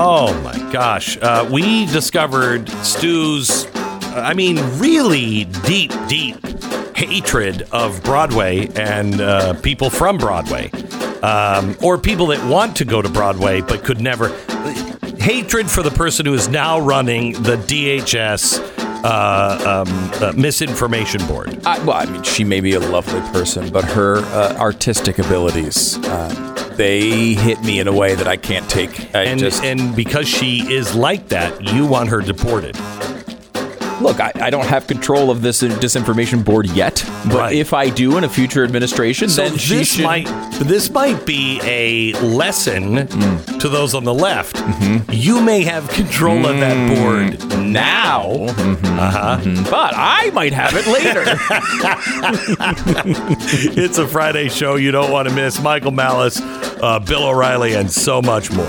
Oh my gosh. Uh, we discovered Stu's, I mean, really deep, deep hatred of Broadway and uh, people from Broadway, um, or people that want to go to Broadway but could never. Hatred for the person who is now running the DHS uh, um, uh, misinformation board. I, well, I mean, she may be a lovely person, but her uh, artistic abilities, uh, they hit me in a way that I can't take. I And, just and because she is like that, you want her deported. Look. I, I don't have control of this disinformation board yet, but Right. if I do in a future administration, So then this should. might this might be a lesson Hmm. to those on the left. Mm-hmm. You may have control of that board now. Mm-hmm. Uh-huh. but I might have it later. It's a Friday show you don't want to miss. Michael Malice, uh, Bill O'Reilly, and so much more.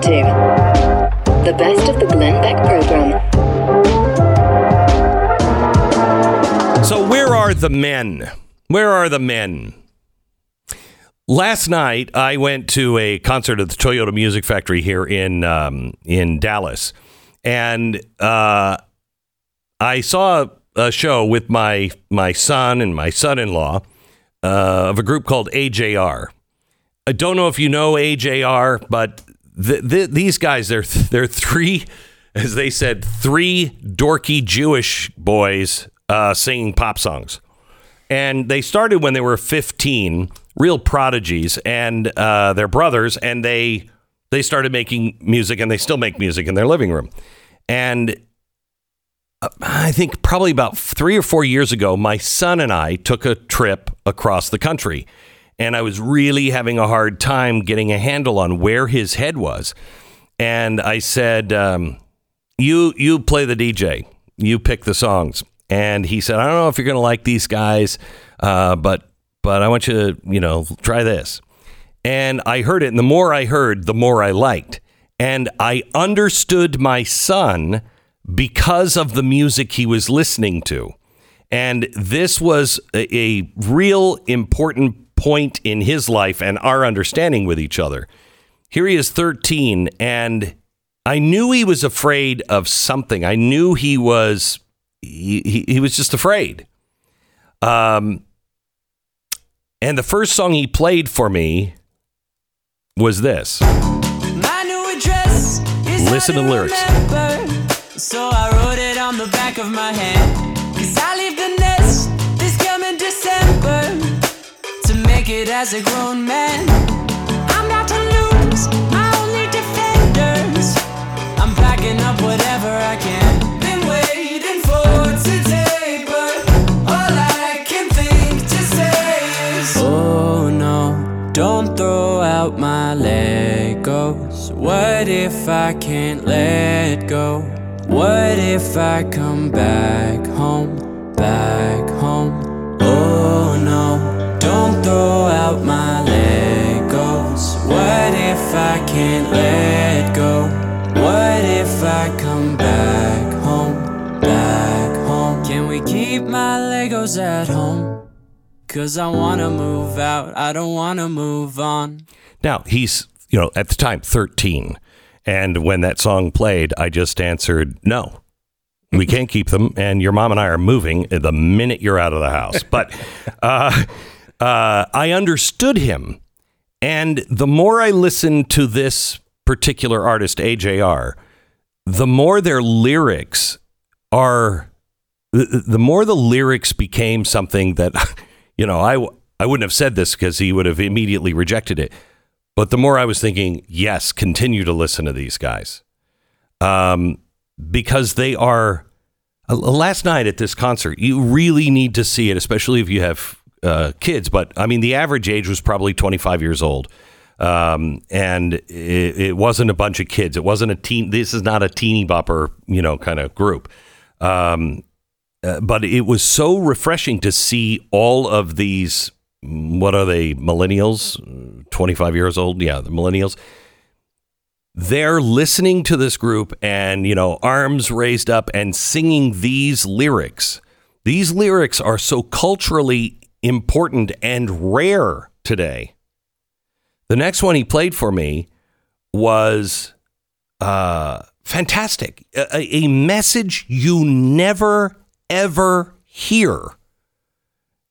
To the best of the Glenn Beck program. So where are the men? Where are the men? Last night I went to a concert at the Toyota Music Factory here in um, in Dallas, and uh, I saw a show with my my son and my son-in-law uh, of a group called AJR. I don't know if you know AJR, but th- th- these guys they're they're three, as they said, three dorky Jewish boys uh, singing pop songs, and they started when they were fifteen, real prodigies, and uh, they're brothers, and they they started making music, and they still make music in their living room, and uh, I think probably about three or four years ago, my son and I took a trip across the country. And I was really having a hard time getting a handle on where his head was. And I said, um, "You you play the DJ. You pick the songs." And he said, "I don't know if you're going to like these guys, uh, but but I want you to you know try this." And I heard it, and the more I heard, the more I liked. And I understood my son because of the music he was listening to. And this was a, a real important point in his life and our understanding with each other. Here he is 13, and I knew he was afraid of something. I knew he was he, he, he was just afraid. Um, and the first song he played for me was this. My new address is Listen to lyrics. remember, so I wrote it on the back of my hand. As a grown man. I'm about to lose my only defenders. I'm packing up whatever I can. Been waiting for today, but all I can think to say is Oh no, don't throw out my Legos. What if I can't let go? What if I come back home, back home? Oh no, throw out my Legos. What if I can't let go? What if I come back home, back home? Can we keep my Legos at home? Cause I wanna move out, I don't wanna move on. Now, he's, you know, at the time 13. And when that song played, I just answered, no, we can't keep them. And your mom and I are moving the minute you're out of the house. But uh, uh, I understood him. And the more I listened to this particular artist, AJR, the more their lyrics are, the, the more the lyrics became something that, you know, I, I wouldn't have said this because he would have immediately rejected it. But the more I was thinking, yes, continue to listen to these guys. Um, because they are, uh, last night at this concert, you really need to see it, especially if you have uh, kids. But I mean, the average age was probably 25 years old. Um, and it, it wasn't a bunch of kids. It wasn't a teen. This is not a teeny bopper, you know, kind of group. Um, uh, but it was so refreshing to see all of these. What are they? Millennials, twenty five years old. Yeah, the millennials. They're listening to this group and you know arms raised up and singing these lyrics These lyrics are so culturally important and rare today. The next one he played for me was uh, fantastic. A, a message you never, ever hear.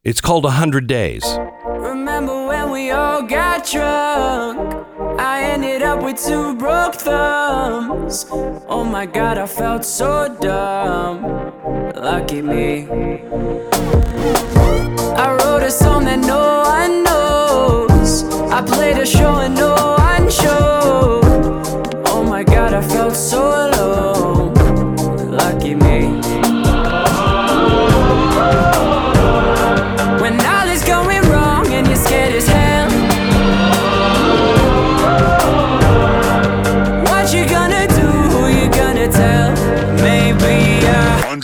It's called A Hundred Days. Remember when we all got drunk? I ended up with two broke thumbs. Oh my god, I felt so dumb. Lucky me. I wrote a song that no one knows. I played a show and no one showed. Oh my god, I felt so alone.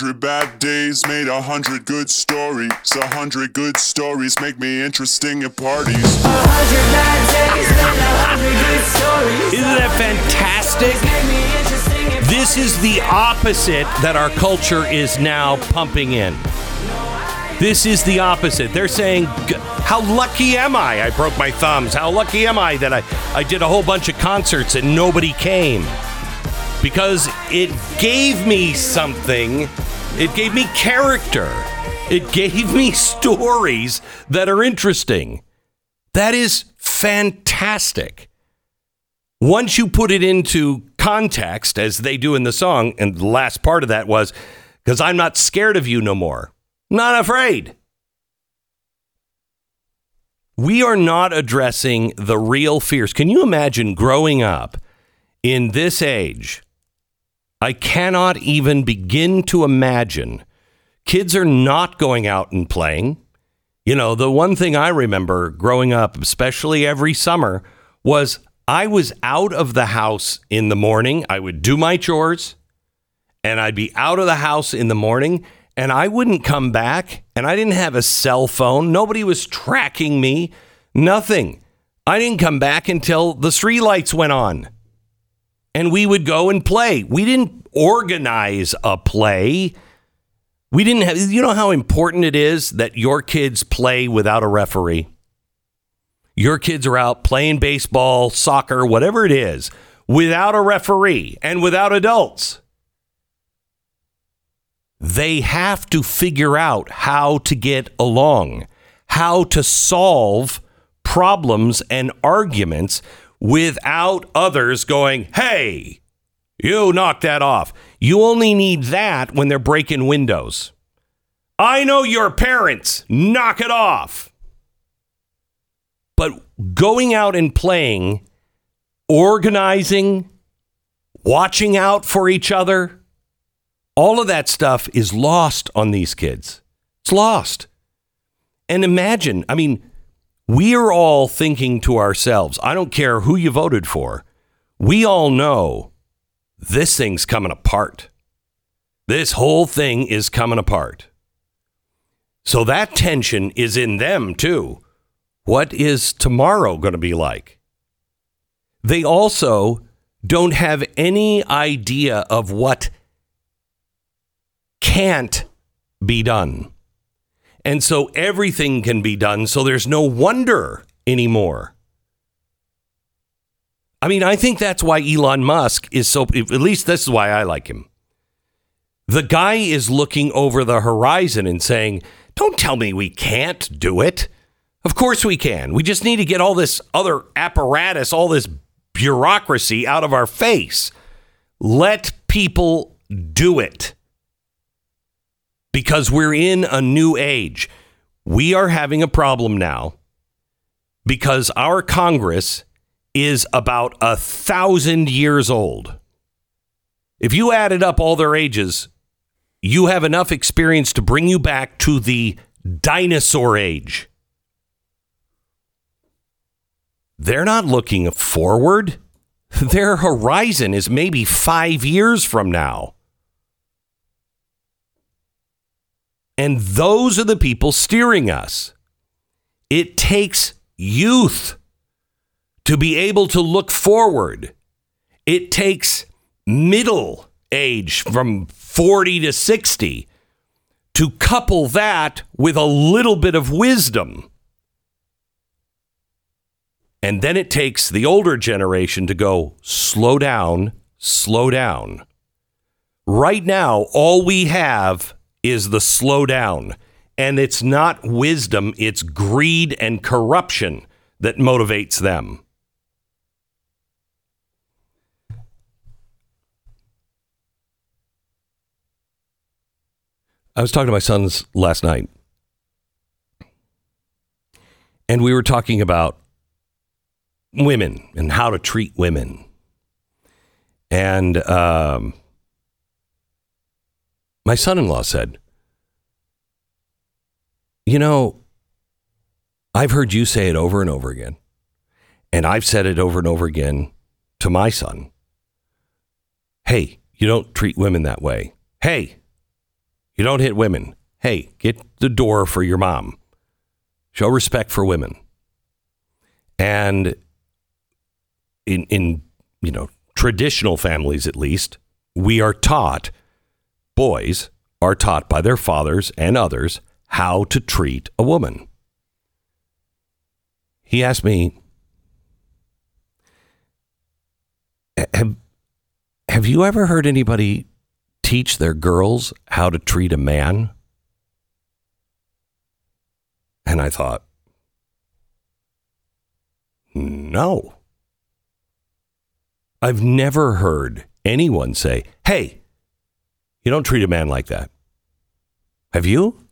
Hundred bad days made a hundred good stories. A hundred good stories make me interesting at parties. a hundred bad days and a hundred good stories. Isn't that fantastic? Make me interesting and This is the opposite that our culture is now pumping in. This is the opposite. They're saying, How lucky am I? I broke my thumbs. How lucky am I that I, I did a whole bunch of concerts and nobody came? Because it gave me something. It gave me character. It gave me stories that are interesting. That is fantastic once you put it into context, as they do in the song, and the last part of that was, because I'm not scared of you no more. Not afraid. We are not addressing the real fears. Can you imagine growing up in this age? I cannot even begin to imagine. Kids are not going out and playing. You know, the one thing I remember growing up, especially every summer, was I was out of the house in the morning. I would do my chores and I'd be out of the house in the morning and I wouldn't come back and I didn't have a cell phone. Nobody was tracking me. Nothing. I didn't come back until the street lights went on. And we would go and play. We didn't organize a play. We didn't have you know how important it is that your kids play without a referee? Your kids are out playing baseball, soccer, whatever it is, without a referee and without adults. They have to figure out how to get along, how to solve problems and arguments without others going, hey, you knock that off. You only need that when they're breaking windows. I know your parents. Knock it off. But going out and playing, organizing, watching out for each other, all of that stuff is lost on these kids. It's lost. And imagine, I mean, we are all thinking to ourselves, I don't care who you voted for, we all know this thing's coming apart. This whole thing is coming apart. So that tension is in them too. What is tomorrow going to be like? They also don't have any idea of what can't be done. And so everything can be done. So there's no wonder anymore. I mean, I think that's why Elon Musk is so, at least this is why I like him. The guy is looking over the horizon and saying, Don't tell me we can't do it. Of course we can. We just need to get all this other apparatus, all this bureaucracy out of our face. Let people do it because we're in a new age. We are having a problem now because our Congress is about a thousand years old. If you added up all their ages, you have enough experience to bring you back to the dinosaur age. They're not looking forward. Their horizon is maybe five years from now. And those are the people steering us. It takes youth to be able to look forward. It takes middle age from 40 to 60 to couple that with a little bit of wisdom. And then it takes the older generation to go, slow down, slow down. Right now, all we have is the slowdown. And it's not wisdom, it's greed and corruption that motivates them. I was talking to my sons last night, and we were talking about women and how to treat women. And um, my son in law said, You know, I've heard you say it over and over again. And I've said it over and over again to my son. Hey, you don't treat women that way. Hey, you don't hit women. Hey, get the door for your mom. Show respect for women. And in in you know, traditional families at least, we are taught boys are taught by their fathers and others how to treat a woman. He asked me, have, have you ever heard anybody teach their girls how to treat a man? And I thought, no. I've never heard anyone say, hey, you don't treat a man like that. Have you?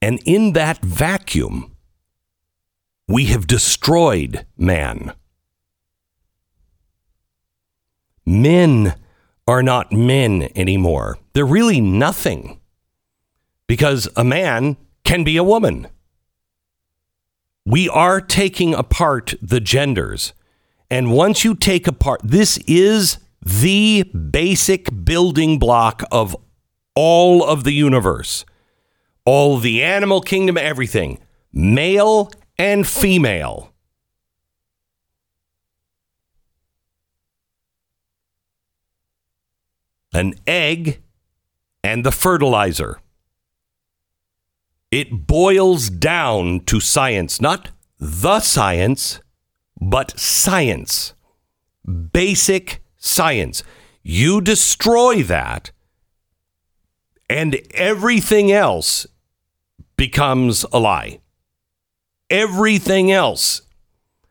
And in that vacuum, we have destroyed man. Men are not men anymore. They're really nothing because a man can be a woman. We are taking apart the genders. And once you take apart, this is the basic building block of all of the universe, all the animal kingdom, everything male and female. An egg and the fertilizer. It boils down to science, not the science, but science. Basic science. You destroy that, and everything else becomes a lie. Everything else.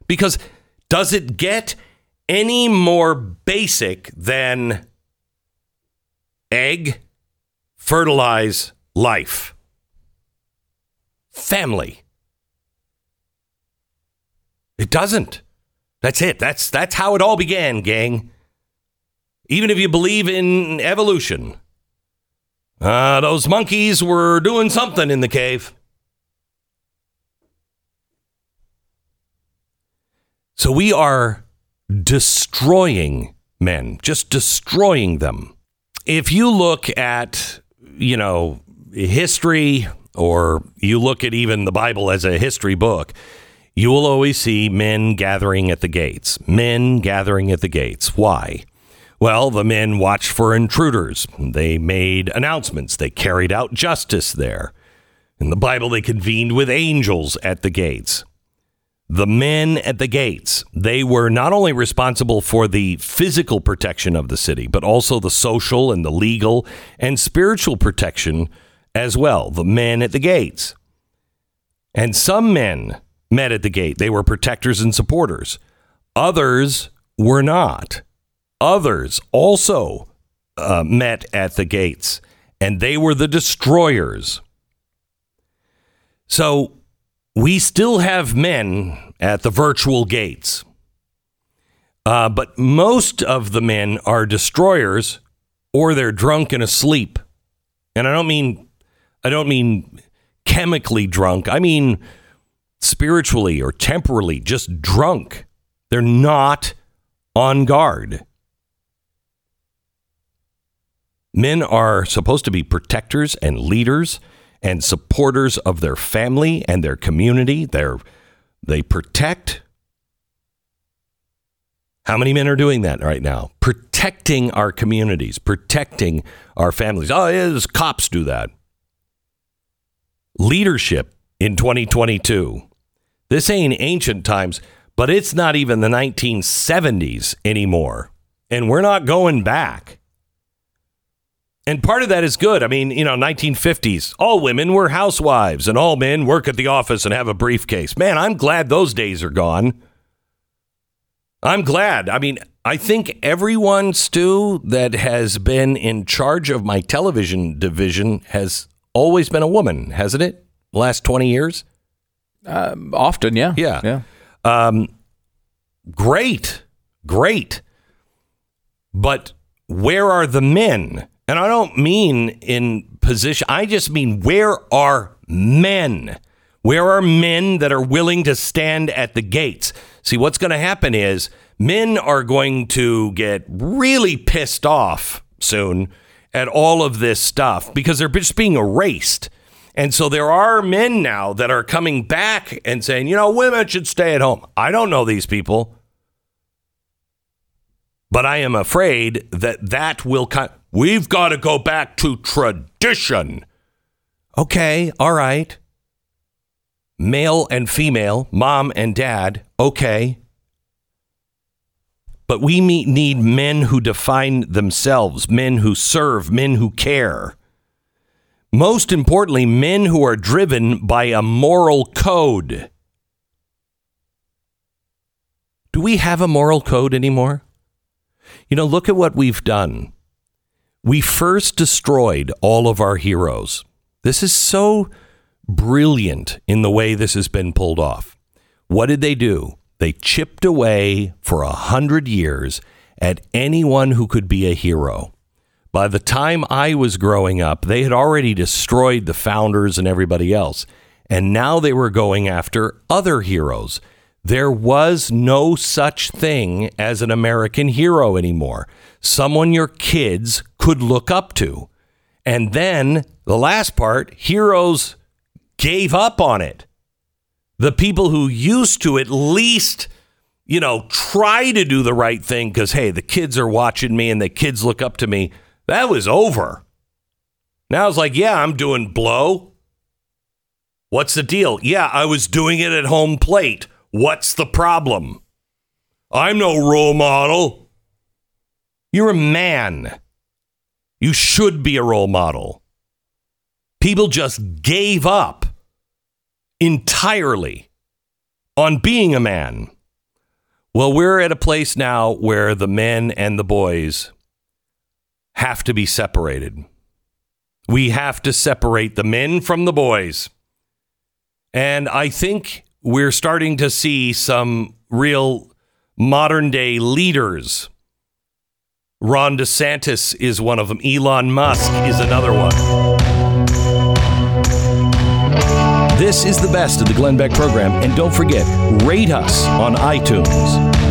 Because does it get any more basic than egg, fertilize, life? Family. It doesn't. That's it. That's that's how it all began, gang. Even if you believe in evolution, uh, those monkeys were doing something in the cave. So we are destroying men, just destroying them. If you look at, you know, history or you look at even the Bible as a history book, you will always see men gathering at the gates. Men gathering at the gates. Why? Well, the men watched for intruders. They made announcements. They carried out justice there. In the Bible, they convened with angels at the gates. The men at the gates, they were not only responsible for the physical protection of the city, but also the social and the legal and spiritual protection as well. The men at the gates. And some men met at the gate. They were protectors and supporters. Others were not. Others also uh, met at the gates, and they were the destroyers. So we still have men at the virtual gates. Uh, but most of the men are destroyers or they're drunk and asleep. And I don't mean I don't mean chemically drunk. I mean spiritually or temporally just drunk. They're not on guard. Men are supposed to be protectors and leaders and supporters of their family and their community. They're, they protect How many men are doing that right now? Protecting our communities, protecting our families. Oh, yeah, cops do that. Leadership in 2022. This ain't ancient times, but it's not even the 1970s anymore. And we're not going back. And part of that is good. I mean, you know, 1950s, all women were housewives and all men work at the office and have a briefcase. Man, I'm glad those days are gone. I'm glad. I mean, I think everyone, Stu, that has been in charge of my television division has always been a woman, hasn't it? The last 20 years? Often, yeah. Yeah. Yeah. Um, great, great. But where are the men? And I don't mean in position, I just mean where are men? Where are men that are willing to stand at the gates? See, what's going to happen is men are going to get really pissed off soon at all of this stuff because they're just being erased. And so there are men now that are coming back and saying, you know, women should stay at home. I don't know these people. But I am afraid that that will come. We've got to go back to tradition. Okay, all right. Male and female, mom and dad, okay. But we need men who define themselves, men who serve, men who care. Most importantly, men who are driven by a moral code. Do we have a moral code anymore? You know, look at what we've done. We first destroyed all of our heroes. This is so brilliant in the way this has been pulled off. What did they do? They chipped away for a hundred years at anyone who could be a hero. By the time I was growing up, they had already destroyed the founders and everybody else. And now they were going after other heroes. There was no such thing as an American hero anymore. Someone your kids could look up to. And then the last part, heroes gave up on it. The people who used to at least, you know, try to do the right thing because, hey, the kids are watching me and the kids look up to me, that was over. Now it's like, yeah, I'm doing blow. What's the deal? Yeah, I was doing it at home plate. What's the problem? I'm no role model. You're a man. You should be a role model. People just gave up entirely on being a man. Well, we're at a place now where the men and the boys have to be separated. We have to separate the men from the boys. And I think we're starting to see some real modern day leaders. Ron DeSantis is one of them. Elon Musk is another one. This is the best of the Glenn Beck program. And don't forget, rate us on iTunes.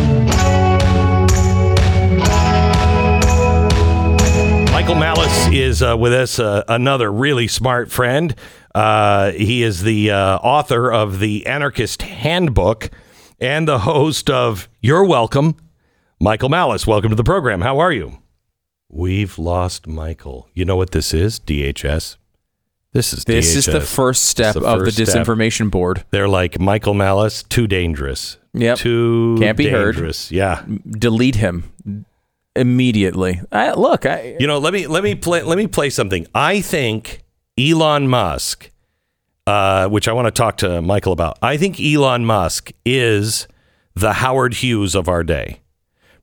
Michael Malice is uh, with us, uh, another really smart friend. Uh, he is the uh, author of the Anarchist Handbook and the host of You're Welcome. Michael Malice, welcome to the program. How are you? We've lost Michael. You know what this is? DHS. This is This is the first step It's the of the first step. disinformation board. They're like Michael Malice, too dangerous. Yep. Too Can't be heard. dangerous. Yeah. Delete him immediately. I, look, I, You know, let me let me play let me play something. I think Elon Musk, uh, which I want to talk to Michael about. I think Elon Musk is the Howard Hughes of our day.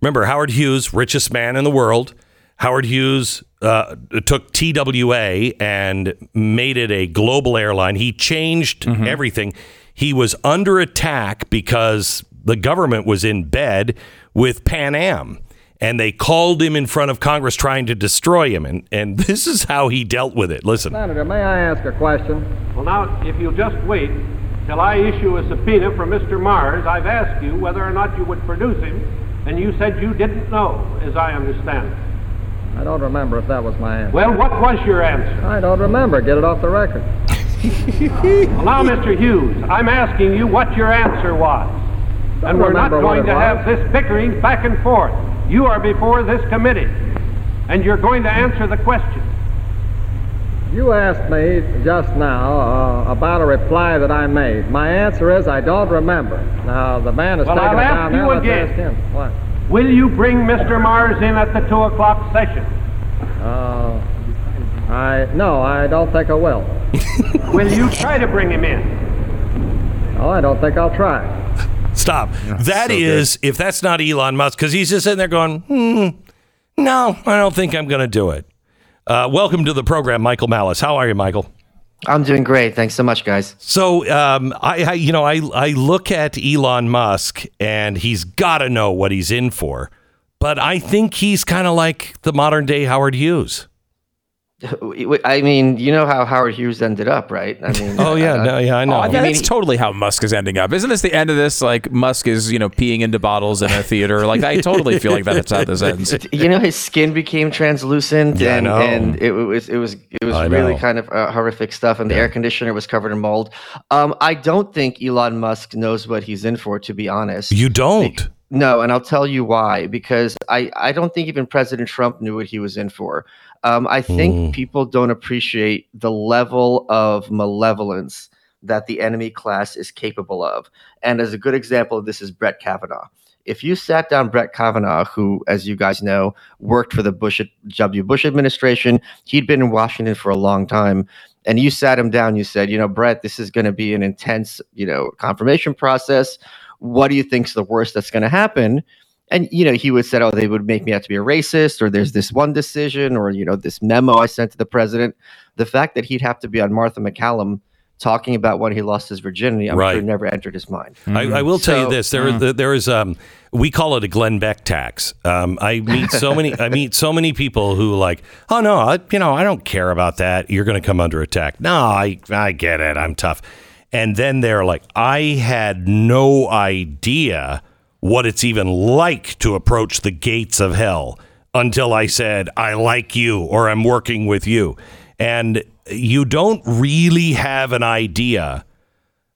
Remember, Howard Hughes, richest man in the world. Howard Hughes uh, took TWA and made it a global airline. He changed everything. He was under attack because the government was in bed with Pan Am. And they called him in front of Congress trying to destroy him. And, and this is how he dealt with it. Listen. Senator, may I ask a question? Well, now, if you'll just wait till I issue a subpoena for Mr. Mars, I've asked you whether or not you would produce him, and you said you didn't know, as I understand it. I don't remember if that was my answer. Well, what was your answer? I don't remember. Get it off the record. Well, now, Mr. Hughes, I'm asking you what your answer was. And we're not going to was. have this bickering back and forth. You are before this committee, and you're going to answer the question. You asked me just now uh, about a reply that I made. My answer is I don't remember. Now, the man is Well, taking I'll it down you there. Let's again. ask him. What? Will you bring Mr. Mars in at the 2 o'clock session? Uh, I, no, I don't think I will. Will you try to bring him in? No, I don't think I'll try. Stop. That so is, if that's not Elon Musk, because he's just sitting there going, hmm, no, I don't think I'm going to do it. Uh, welcome to the program, Michael Malice. How are you, Michael? I'm doing great. Thanks so much, guys. So, um, I, I, you know, I, I look at Elon Musk and he's got to know what he's in for. But I think he's kind of like the modern day Howard Hughes. I mean, you know how Howard Hughes ended up, right? I mean, Oh yeah, uh, no, yeah, I know. Oh, I mean, that's totally how Musk is ending up. Isn't this the end of this? Like Musk is, you know, peeing into bottles in a theater. Like I totally feel like that's how this ends. you know, his skin became translucent, Yeah, and and it was it was it was I really know. kind of uh, horrific stuff. And the air conditioner was covered in mold. Um, I don't think Elon Musk knows what he's in for, to be honest. You don't. No, and I'll tell you why. Because I, I don't think even President Trump knew what he was in for. Um, I think Mm. people don't appreciate the level of malevolence that the enemy class is capable of. And as a good example of this is Brett Kavanaugh. If you sat down Brett Kavanaugh, who, as you guys know, worked for the Bush W. Bush administration, he'd been in Washington for a long time, and you sat him down, you said, you know, Brett, this is going to be an intense, you know, confirmation process. What do you think's the worst that's going to happen? And you know, he would said, "Oh, they would make me out to be a racist, or there's this one decision, or you know, this memo I sent to the president." The fact that he'd have to be on Martha MacCallum talking about when he lost his virginity, I'm Right. sure never entered his mind. I, I will tell you this: there, there is, um, we call it a Glenn Beck tax. Um, I meet so many, I meet so many people who like, oh no, I, you know, I don't care about that. You're going to come under attack. No, I, I get it. I'm tough. And then they're like, I had no idea what it's even like to approach the gates of hell until I said, I like you or I'm working with you. And you don't really have an idea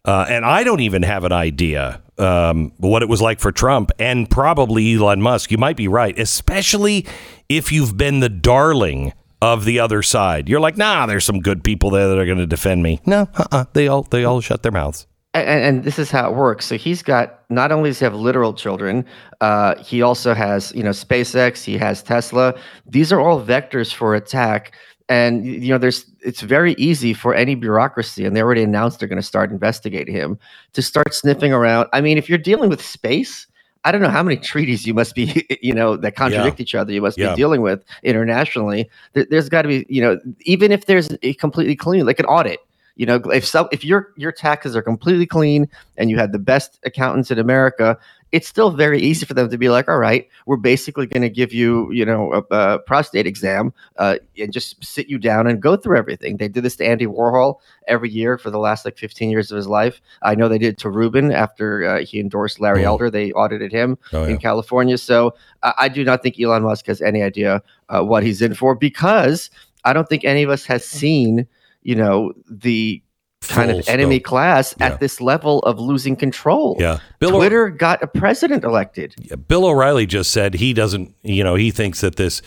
uh, and I don't even have an idea um, what it was like for Trump and probably Elon Musk. You might be right, especially if you've been the darling of the other side. You're like, nah, there's some good people there that are going to defend me. No, uh-uh. they all they all shut their mouths. And, and this is how it works. So he's got not only does he have literal children, uh, he also has you know SpaceX, he has Tesla. These are all vectors for attack. And you know, there's it's very easy for any bureaucracy, and they already announced they're going to start investigating him to start sniffing around. I mean, if you're dealing with space, I don't know how many treaties you must be, you know, that contradict each other. You must Yeah. be dealing with internationally. There, there's got to be, you know, even if there's a completely clean, like an audit. You know, if so, if your your taxes are completely clean and you have the best accountants in America, it's still very easy for them to be like, all right, we're basically going to give you, you know, a, a prostate exam uh, and just sit you down and go through everything. They did this to Andy Warhol every year for the last like 15 years of his life. I know they did it to Rubin after uh, he endorsed Larry Mm. Elder. They audited him Oh, yeah. in California. So uh, I do not think Elon Musk has any idea uh, what he's in for because I don't think any of us has seen, you know, the kind Full of enemy scope. class Yeah. at this level of losing control. Yeah, Bill O- Twitter got a president elected. Yeah. Bill O'Reilly just said he doesn't, you know, he thinks that this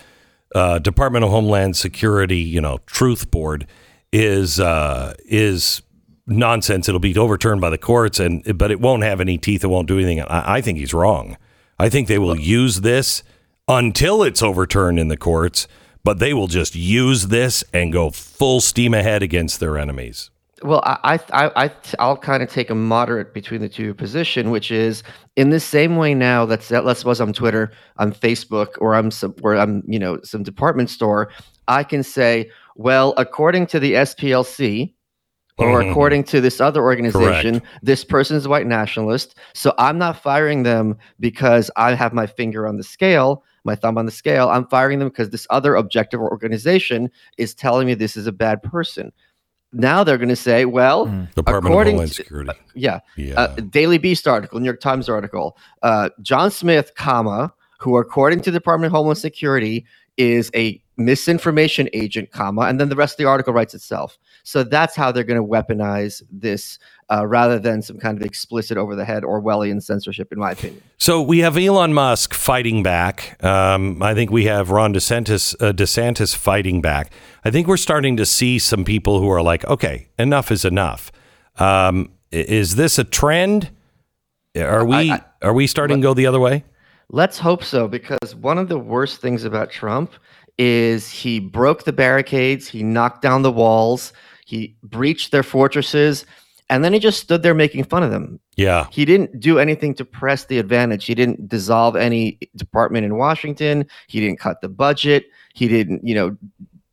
uh, Department of Homeland Security, you know, truth board is uh, is nonsense. It'll be overturned by the courts, and but it won't have any teeth. It won't do anything. I, I think he's wrong. I think they will use this until it's overturned in the courts, but they will just use this and go full steam ahead against their enemies. Well, I, I, I, I'll kind of take a moderate between the two position, which is in the same way now. That's that. Let's suppose I'm Twitter, I'm Facebook, or I'm some, or I'm you know some department store. I can say, well, according to the SPLC, or Mhm. according to this other organization, this person's a white nationalist. So I'm not firing them because I have my finger on the scale, my thumb on the scale. I'm firing them because this other objective organization is telling me this is a bad person. Now they're going to say, well, Department according of Homeland to- Security. yeah, Yeah. uh, Daily Beast article, New York Times article. Uh, John Smith, comma, who according to the Department of Homeland Security is a misinformation agent, comma, and then the rest of the article writes itself. So that's how they're going to weaponize this, uh, rather than some kind of explicit over the head Orwellian censorship, in my opinion. So we have Elon Musk fighting back. Um, I think we have Ron DeSantis, uh, DeSantis fighting back. I think we're starting to see some people who are like, okay, enough is enough. Um, is this a trend? Are we I- are we starting to go the other way? Let's hope so, because one of the worst things about Trump is he broke the barricades, he knocked down the walls, he breached their fortresses, and then he just stood there making fun of them. Yeah, He didn't do anything to press the advantage. He didn't dissolve any department in Washington. He didn't cut the budget. He didn't, you know,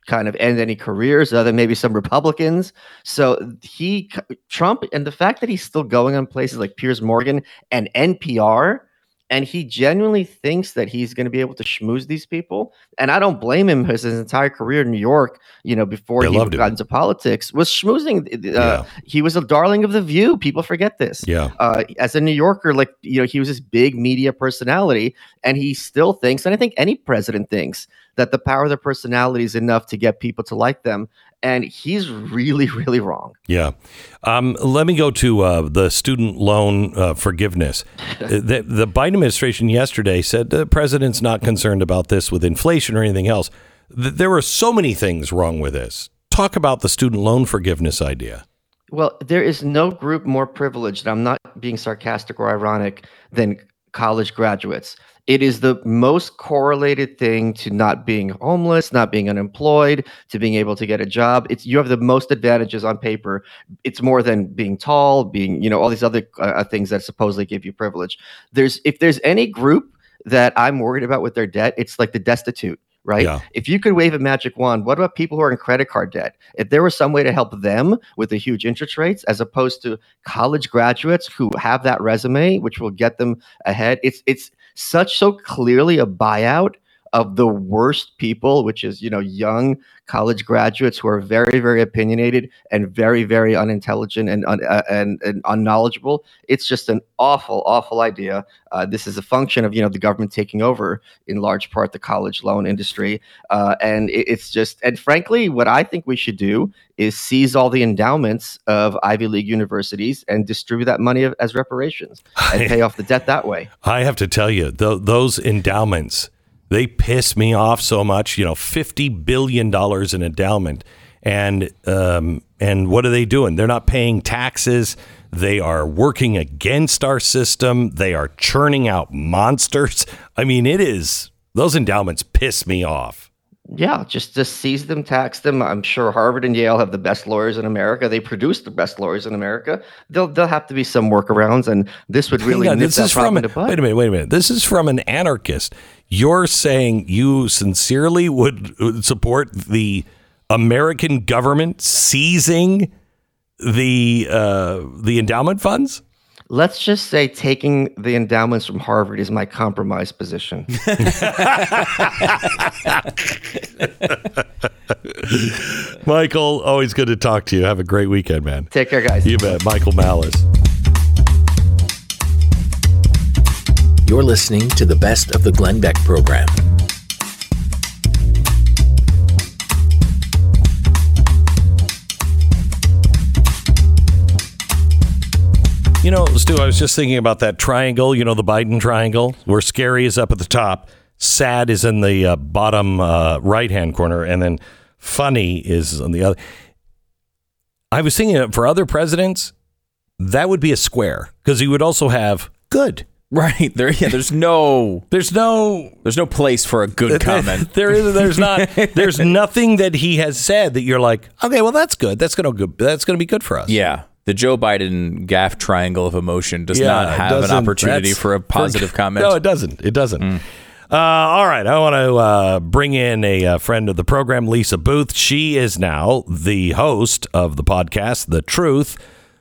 kind of end any careers other than maybe some Republicans. So he, Trump, and the fact that he's still going on places like Piers Morgan and NPR, and he genuinely thinks that he's going to be able to schmooze these people. And I don't blame him because his entire career in New York, you know, before he got into politics, was schmoozing. Uh, Yeah. He was a darling of the View. People forget this yeah. uh, as a New Yorker, like you know, he was this big media personality, and he still thinks, and I think any president thinks that the power of their personality is enough to get people to like them, and he's really, really wrong. Yeah. Um, let me go to uh, the student loan uh, forgiveness. The, the Biden administration yesterday said the president's not concerned about this with inflation or anything else. Th- there were so many things wrong with this. Talk about the student loan forgiveness idea. Well, there is no group more privileged, and I'm not being sarcastic or ironic, than college graduates. It is the most correlated thing to not being homeless, not being unemployed, to being able to get a job. It's you have the most advantages on paper. It's more than being tall, being you know all these other uh, things that supposedly give you privilege. There's if there's any group that I'm worried about with their debt, it's like the destitute. Right. Yeah. If you could wave a magic wand, what about people who are in credit card debt? If there was some way to help them with the huge interest rates, as opposed to college graduates who have that resume, which will get them ahead, it's it's such so clearly a buyout of the worst people, which is you know young college graduates who are very very opinionated and very very unintelligent and un, uh, and, and unknowledgeable. It's just an awful awful idea. Uh, this is a function of you know the government taking over in large part the college loan industry, uh, and it, it's just and frankly, what I think we should do is seize all the endowments of Ivy League universities and distribute that money as reparations and pay off the debt that way. I have to tell you, th- those endowments, they piss me off so much. You know, $50 billion in endowment. And, um, and what are they doing? They're not paying taxes. They are working against our system. They are churning out monsters. I mean, it is, those endowments piss me off. Yeah, just just seize them, tax them. I'm sure Harvard and Yale have the best lawyers in America. They produce the best lawyers in America. There'll there'll have to be some workarounds, and this would really on, nip this that is from problem in the bud. wait a minute, wait a minute. This is from an anarchist. You're saying you sincerely would would support the American government seizing the uh, the endowment funds? Let's just say taking the endowments from Harvard is my compromise position. Michael, always good to talk to you. Have a great weekend, man. Take care, guys. You bet. Michael Malice. You're listening to the best of the Glenn Beck program. You know, Stu, I was just thinking about that triangle, you know, the Biden triangle, where scary is up at the top, sad is in the uh, bottom uh, right hand corner, and then funny is on the other. I was thinking that for other presidents, that would be a square because he would also have good. Right there, yeah. There's no, There's no there's no place for a good comment. there is there's not there's nothing that he has said that you're like okay well that's good that's gonna go that's gonna be good for us Yeah, the Joe Biden gaffe triangle of emotion does Yeah, not have an opportunity for a positive comment. No, it doesn't. It doesn't. Uh, all right, I want to uh, bring in a, uh friend of the program, Lisa Boothe. She is now the host of the podcast, The Truth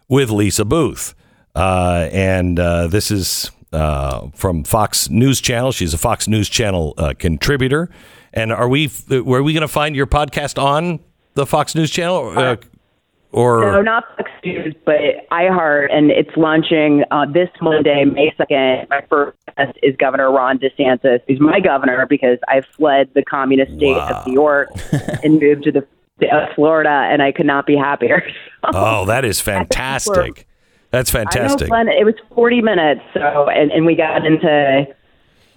with Lisa Boothe, uh, and uh, this is uh, from Fox News Channel. She's a Fox News Channel uh, contributor. And are we? Were we going to find your podcast on the Fox News Channel? Or No, not Fox News, but iHeart, and it's launching uh, this Monday, May 2nd. My first guest is Governor Ron DeSantis, who's my governor because I fled the communist state of New York and moved to the uh, Florida, and I could not be happier. oh, that is fantastic. That's know, fantastic. It was 40 minutes, so and, and we got into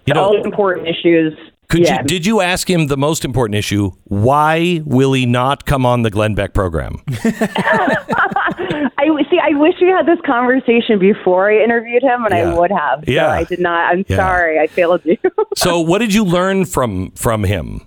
You know- all the important issues. Could yeah. you did you ask him the most important issue? Why will he not come on the Glenn Beck program? I see. I wish we had this conversation before I interviewed him, and Yeah. I would have. So Yeah. I did not. I'm Yeah. sorry. I failed you. so, what did you learn from from him?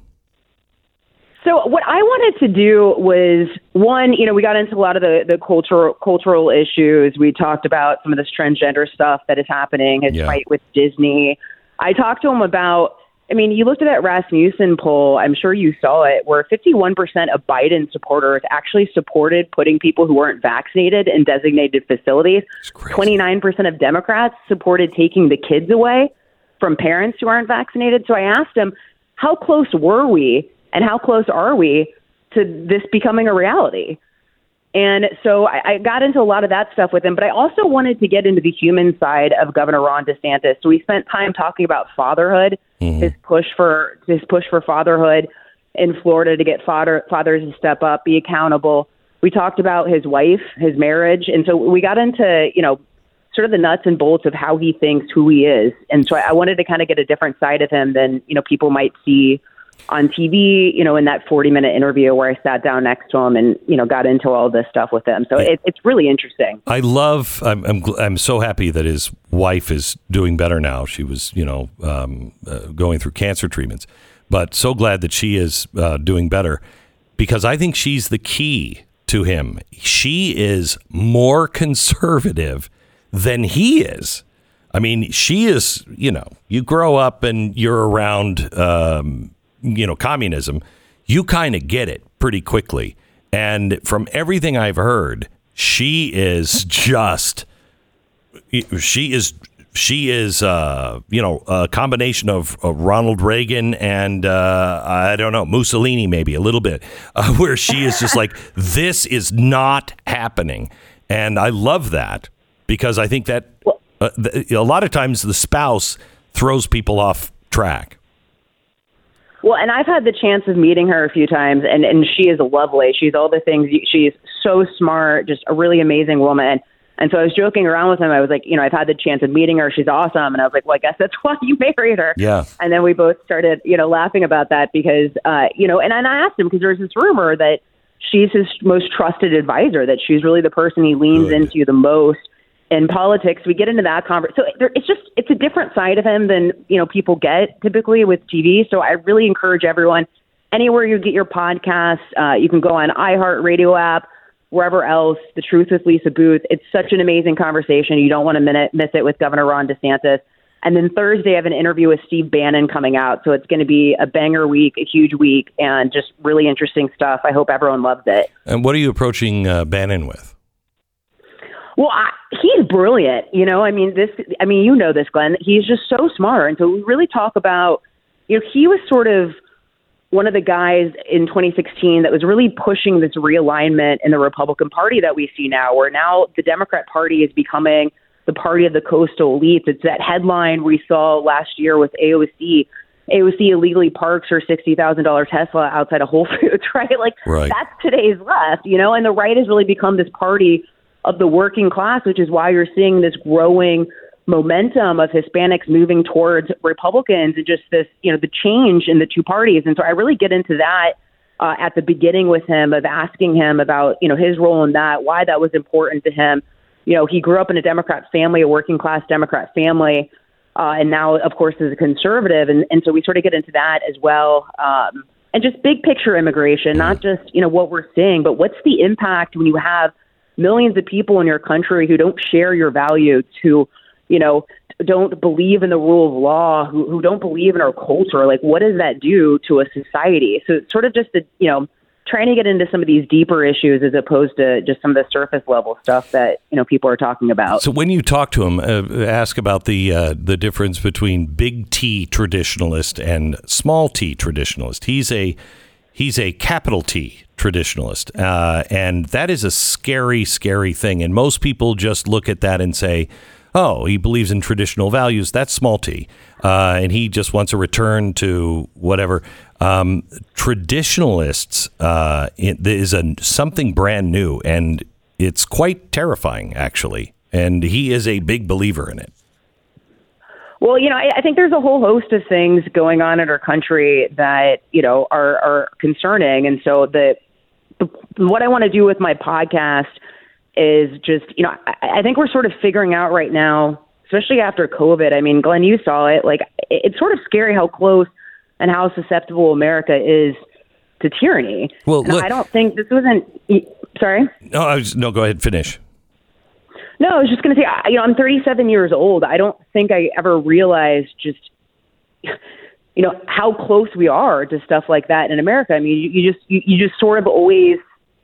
So what I wanted to do was one, you know, we got into a lot of the, the cultural cultural issues. We talked about some of this transgender stuff that is happening, his Yeah. fight with Disney. I talked to him about I mean, you looked at that Rasmussen poll, I'm sure you saw it, where 51% of Biden supporters actually supported putting people who weren't vaccinated in designated facilities. 29% of Democrats supported taking the kids away from parents who aren't vaccinated. So I asked him, how close were we and how close are we to this becoming a reality? And so I, I got into a lot of that stuff with him, but I also wanted to get into the human side of Governor Ron DeSantis. So we spent time talking about fatherhood, mm-hmm. his push for his push for fatherhood in Florida to get father fathers to step up, be accountable. We talked about his wife, his marriage, and so we got into you know sort of the nuts and bolts of how he thinks, who he is. And so I I wanted to kind of get a different side of him than you know people might see on TV, you know, in that 40 minute interview where I sat down next to him and, you know, got into all this stuff with him. So it, it's really interesting. I love. I'm, I'm. I'm so happy that his wife is doing better now. She was, you know, um, uh, going through cancer treatments, but so glad that she is uh, doing better because I think she's the key to him. She is more conservative than he is. I mean, she is. You know, you grow up and you're around, um, you know, communism. You kind of get it pretty quickly. And from everything I've heard, she is just she is she is uh, you know a combination of, of Ronald Reagan and uh, I don't know Mussolini maybe a little bit uh, where she is just like this is not happening and I love that because I think that uh, th- a lot of times the spouse throws people off track. Well, and I've had the chance of meeting her a few times, and, and she is lovely. She's all the things. She's so smart, just a really amazing woman. And so I was joking around with him. I was like, you know, I've had the chance of meeting her. She's awesome. And I was like, well, I guess that's why you married her. Yeah. And then we both started, you know, laughing about that because, uh, you know, and, and I asked him because there's this rumor that she's his most trusted advisor, that she's really the person he leans into the most in politics. We get into that conversation. So there, it's just, it's a different side of him than, you know, people get typically with TV. So I really encourage everyone, anywhere you get your podcast, uh, you can go on iHeartRadio app, wherever else, The Truth with Lisa Boothe. It's such an amazing conversation. You don't want to minute, miss it with Governor Ron DeSantis. And then Thursday, I have an interview with Steve Bannon coming out. So it's going to be a banger week, a huge week, and just really interesting stuff. I hope everyone loves it. And what are you approaching uh, Bannon with? Well, I, he's brilliant. You know, I mean, this. I mean, you know this, Glenn. He's just so smart, and so we really talk about. You know, he was sort of one of the guys in 2016 that was really pushing this realignment in the Republican Party that we see now, where now the Democrat Party is becoming the party of the coastal elites. It's that headline we saw last year with AOC. AOC illegally parks her sixty thousand dollar Tesla outside of Whole Foods, right? Like Right. that's today's left, you know. And the right has really become this party of the working class, which is why you're seeing this growing momentum of Hispanics moving towards Republicans and just this, you know, the change in the two parties. And so I really get into that uh, at the beginning with him of asking him about, you know, his role in that, why that was important to him. You know, he grew up in a Democrat family, a working class Democrat family, uh, and now, of course, is a conservative. And, and so we sort of get into that as well. Um, and just big picture immigration, not just, you know, what we're seeing, but what's the impact when you have millions of people in your country who don't share your values, who, you know, don't believe in the rule of law, who, who don't believe in our culture. Like, what does that do to a society? So it's sort of just the, you know, trying to get into some of these deeper issues as opposed to just some of the surface level stuff that, you know, people are talking about. So when you talk to him, uh, ask about the uh, the difference between big T traditionalist and small T traditionalist. He's a He's a capital T traditionalist. Uh, and that is a scary, scary thing. And most people just look at that and say, oh, he believes in traditional values. That's small t. Uh, and he just wants a return to whatever. Um, traditionalists uh, is a, something brand new, and it's quite terrifying, actually. And he is a big believer in it. Well, you know, I, I think there's a whole host of things going on in our country that you know are are concerning, and so the, the what I want to do with my podcast is just you know I, I think we're sort of figuring out right now, especially after COVID. I mean, Glenn, you saw it. Like, it, it's sort of scary how close and how susceptible America is to tyranny. Well, look- I don't think this wasn't. Sorry. No, I was, no, go ahead, finish. No, I was just going to say, I- you know, I'm 37 years old. I don't think I ever realized just, you know, how close we are to stuff like that in America. I mean, you, you just, you, you just sort of always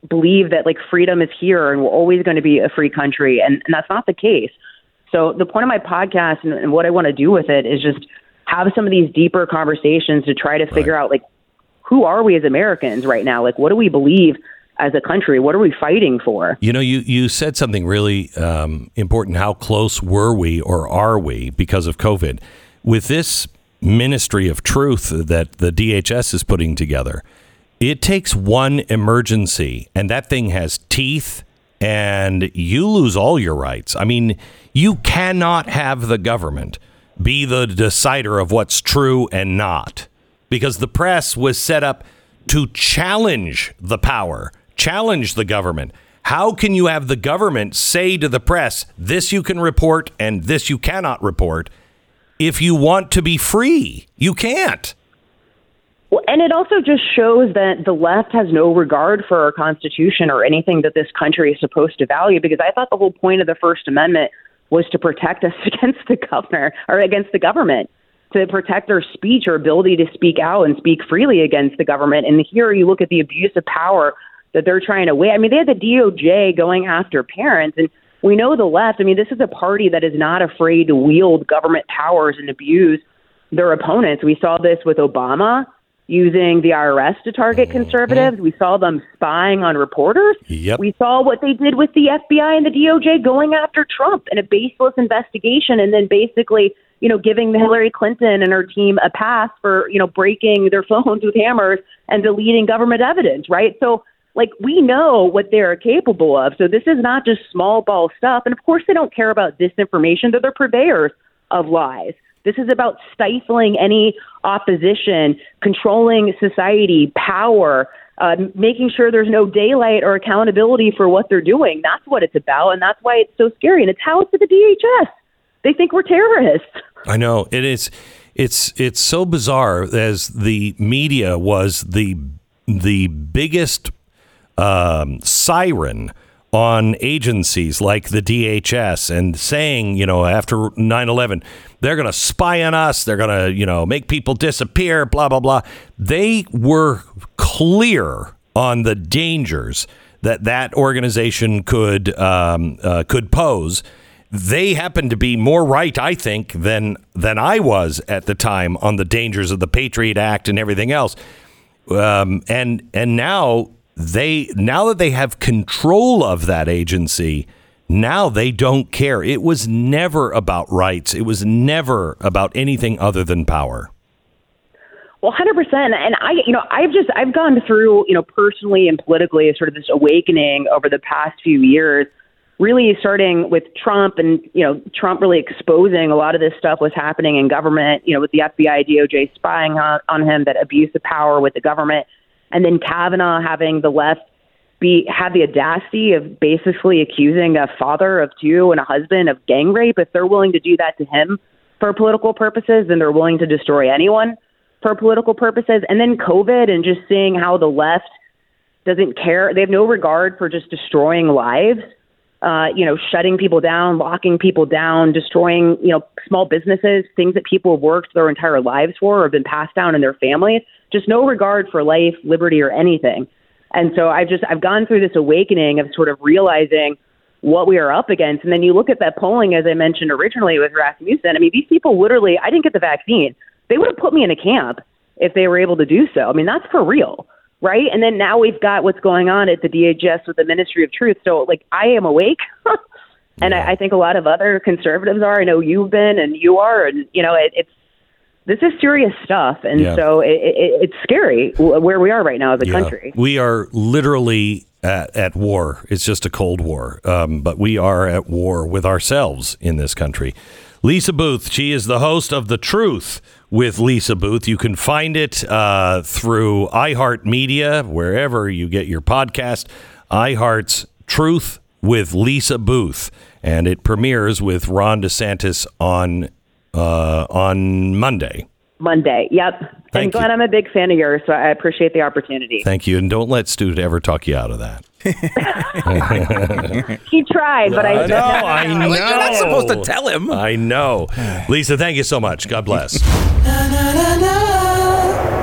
believe that like freedom is here and we're always going to be a free country, and, and that's not the case. So the point of my podcast and, and what I want to do with it is just have some of these deeper conversations to try to figure out like who are we as Americans right now? Like, what do we believe as a country? What are we fighting for? You know, you, you said something really um, important. How close were we or are we because of COVID? With this ministry of truth that the DHS is putting together, it takes one emergency, and that thing has teeth, and you lose all your rights. I mean, you cannot have the government be the decider of what's true and not because the press was set up to challenge the power, challenge the government. How can you have the government say to the press, this you can report and this you cannot report, if you want to be free? You can't. Well, and it also just shows that the left has no regard for our Constitution or anything that this country is supposed to value. Because I thought the whole point of the First Amendment was to protect us against the governor or against the government, to protect our speech or ability to speak out and speak freely against the government. And here you look at the abuse of power that they're trying to weigh. I mean, they had the DOJ going after parents, and we know the left. I mean, this is a party that is not afraid to wield government powers and abuse their opponents. We saw this with Obama using the IRS to target mm-hmm. conservatives. We saw them spying on reporters. Yep. We saw what they did with the FBI and the DOJ going after Trump in a baseless investigation and then basically, you know, giving Hillary Clinton and her team a pass for, you know, breaking their phones with hammers and deleting government evidence, right? So like we know what they're capable of. So this is not just small ball stuff. And of course they don't care about disinformation. They're the purveyors of lies. This is about stifling any opposition, controlling society, power, uh, making sure there's no daylight or accountability for what they're doing. That's what it's about, and that's why it's so scary. And it's how it's to the DHS. They think we're terrorists. I know it is. It's it's so bizarre as the media was the the biggest um, siren on agencies like the DHS and saying, you know, after 9/11, they're going to spy on us, they're going to, you know, make people disappear, blah blah blah. They were clear on the dangers that that organization could um, uh, could pose they happened to be more right, I think, than than I was at the time on the dangers of the Patriot Act and everything else. Um, and and now they now that they have control of that agency, now they don't care. It was never about rights. It was never about anything other than power. Well, hundred percent. And I, you know, I've just I've gone through, you know, personally and politically, sort of this awakening over the past few years. Really, starting with Trump, and you know, Trump really exposing a lot of this stuff was happening in government. You know, with the FBI, DOJ spying on, on him, that abuse of power with the government, and then Kavanaugh having the left be have the audacity of basically accusing a father of two and a husband of gang rape. If they're willing to do that to him for political purposes, then they're willing to destroy anyone for political purposes. And then COVID and just seeing how the left doesn't care. They have no regard for just destroying lives. Uh, you know, shutting people down, locking people down, destroying, you know, small businesses, things that people have worked their entire lives for or have been passed down in their families. Just no regard for life, liberty, or anything. And so I've just I've gone through this awakening of sort of realizing what we are up against. And then you look at that polling, as I mentioned originally with Rasmussen. I mean, these people literally, I didn't get the vaccine. They would have put me in a camp if they were able to do so. I mean, that's for real. right? And then now we've got what's going on at the DHS with the Ministry of Truth. So, like, I am awake. and I, I think a lot of other conservatives are. I know you've been and you are. And, you know, it, it's, this is serious stuff. And Yeah. so it, it, it's scary where we are right now as a Yeah. country. We are literally at, at war. It's just a cold war, um, but we are at war with ourselves in this country. Lisa Boothe, she is the host of The Truth with Lisa Boothe. You can find it uh, through iHeartMedia, wherever you get your podcast. iHeart's Truth with Lisa Boothe, and it premieres with Ron DeSantis on uh, on Monday. Monday. Yep. Thank and Glenn, I'm a big fan of yours, so I appreciate the opportunity. Thank you, and don't let Stu ever talk you out of that. He tried, but I, I know, I know. You're not supposed to tell him. I know. Lisa, thank you so much. God bless. Na, na, na, na.